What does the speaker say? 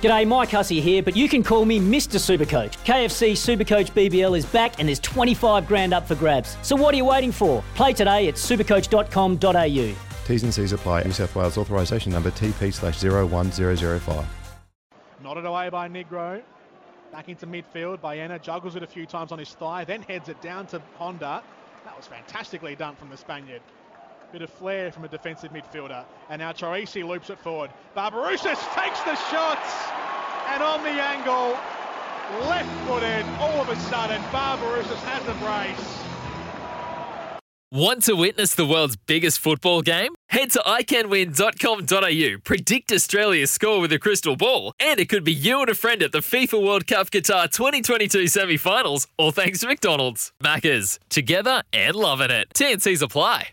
G'day, Mike Hussey here, but you can call me Mr. Supercoach. KFC Supercoach BBL is back and there's 25 grand up for grabs. So what are you waiting for? Play today at supercoach.com.au. T's and C's apply. New South Wales authorisation number TP slash 01005. Nodded away by Negro. Back into midfield. Baena juggles it a few times on his thigh, then heads it down to Honda. That was fantastically done from the Spaniard. Bit of flair from a defensive midfielder. And now Troisi loops it forward. Barbarouses takes the shots. And on the angle, left footed, all of a sudden, Barbarouses has a brace. Want to witness the world's biggest football game? Head to iCanWin.com.au, predict Australia's score with a crystal ball, and it could be you and a friend at the FIFA World Cup Qatar 2022 semi finals, all thanks to McDonald's. Maccas, together and loving it. TNCs apply.